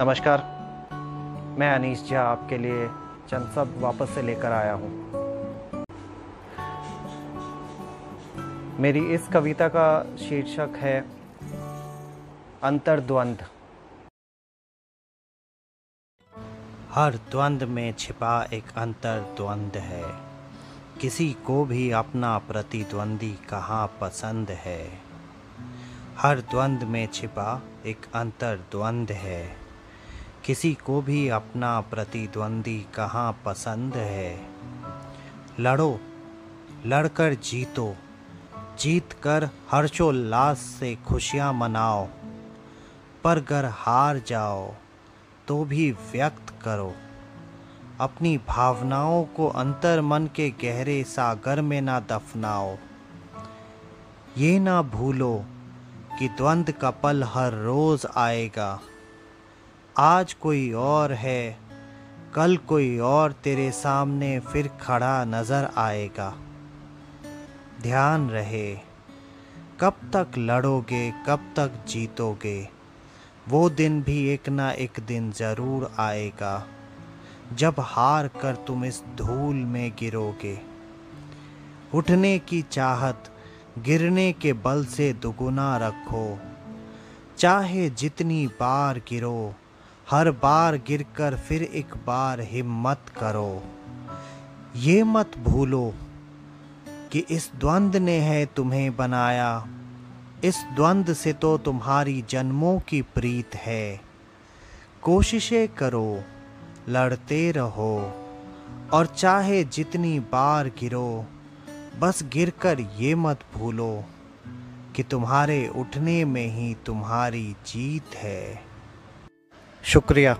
नमस्कार। मैं अनीश झा आपके लिए चंद शब्द वापस से लेकर आया हूँ। मेरी इस कविता का शीर्षक है, अंतर्द्वंद। हर द्वंद में छिपा एक अंतर्द्वंद है। किसी को भी अपना प्रतिद्वंदी कहाँ पसंद है? हर द्वंद में छिपा एक अंतर्द्वंद है। किसी को भी अपना प्रतिद्वंदी कहाँ पसंद है? लड़ो, लड़कर जीतो जीत कर हर्षोल्लास से खुशियाँ मनाओ, पर अगर हार जाओ तो भी व्यक्त करो। अपनी भावनाओं को अंतर मन के गहरे सागर में ना दफनाओ। ये ना भूलो कि द्वंद्व का पल हर रोज आएगा। आज कोई और है, कल कोई और तेरे सामने फिर खड़ा नज़र आएगा। ध्यान रहे, कब तक लड़ोगे, कब तक जीतोगे, वो दिन भी एक ना एक दिन ज़रूर आएगा, जब हार कर तुम इस धूल में गिरोगे। उठने की चाहत, गिरने के बल से दुगुना रखो, चाहे जितनी बार गिरो हर बार गिरकर फिर एक बार हिम्मत करो। ये मत भूलो कि इस द्वंद ने है तुम्हें बनाया। इस द्वंद से तो तुम्हारी जन्मों की प्रीत है। कोशिशें करो, लड़ते रहो, और चाहे जितनी बार गिरो, बस गिरकर ये मत भूलो कि तुम्हारे उठने में ही तुम्हारी जीत है। शुक्रिया।